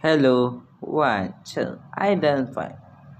Hello, one, two, identify.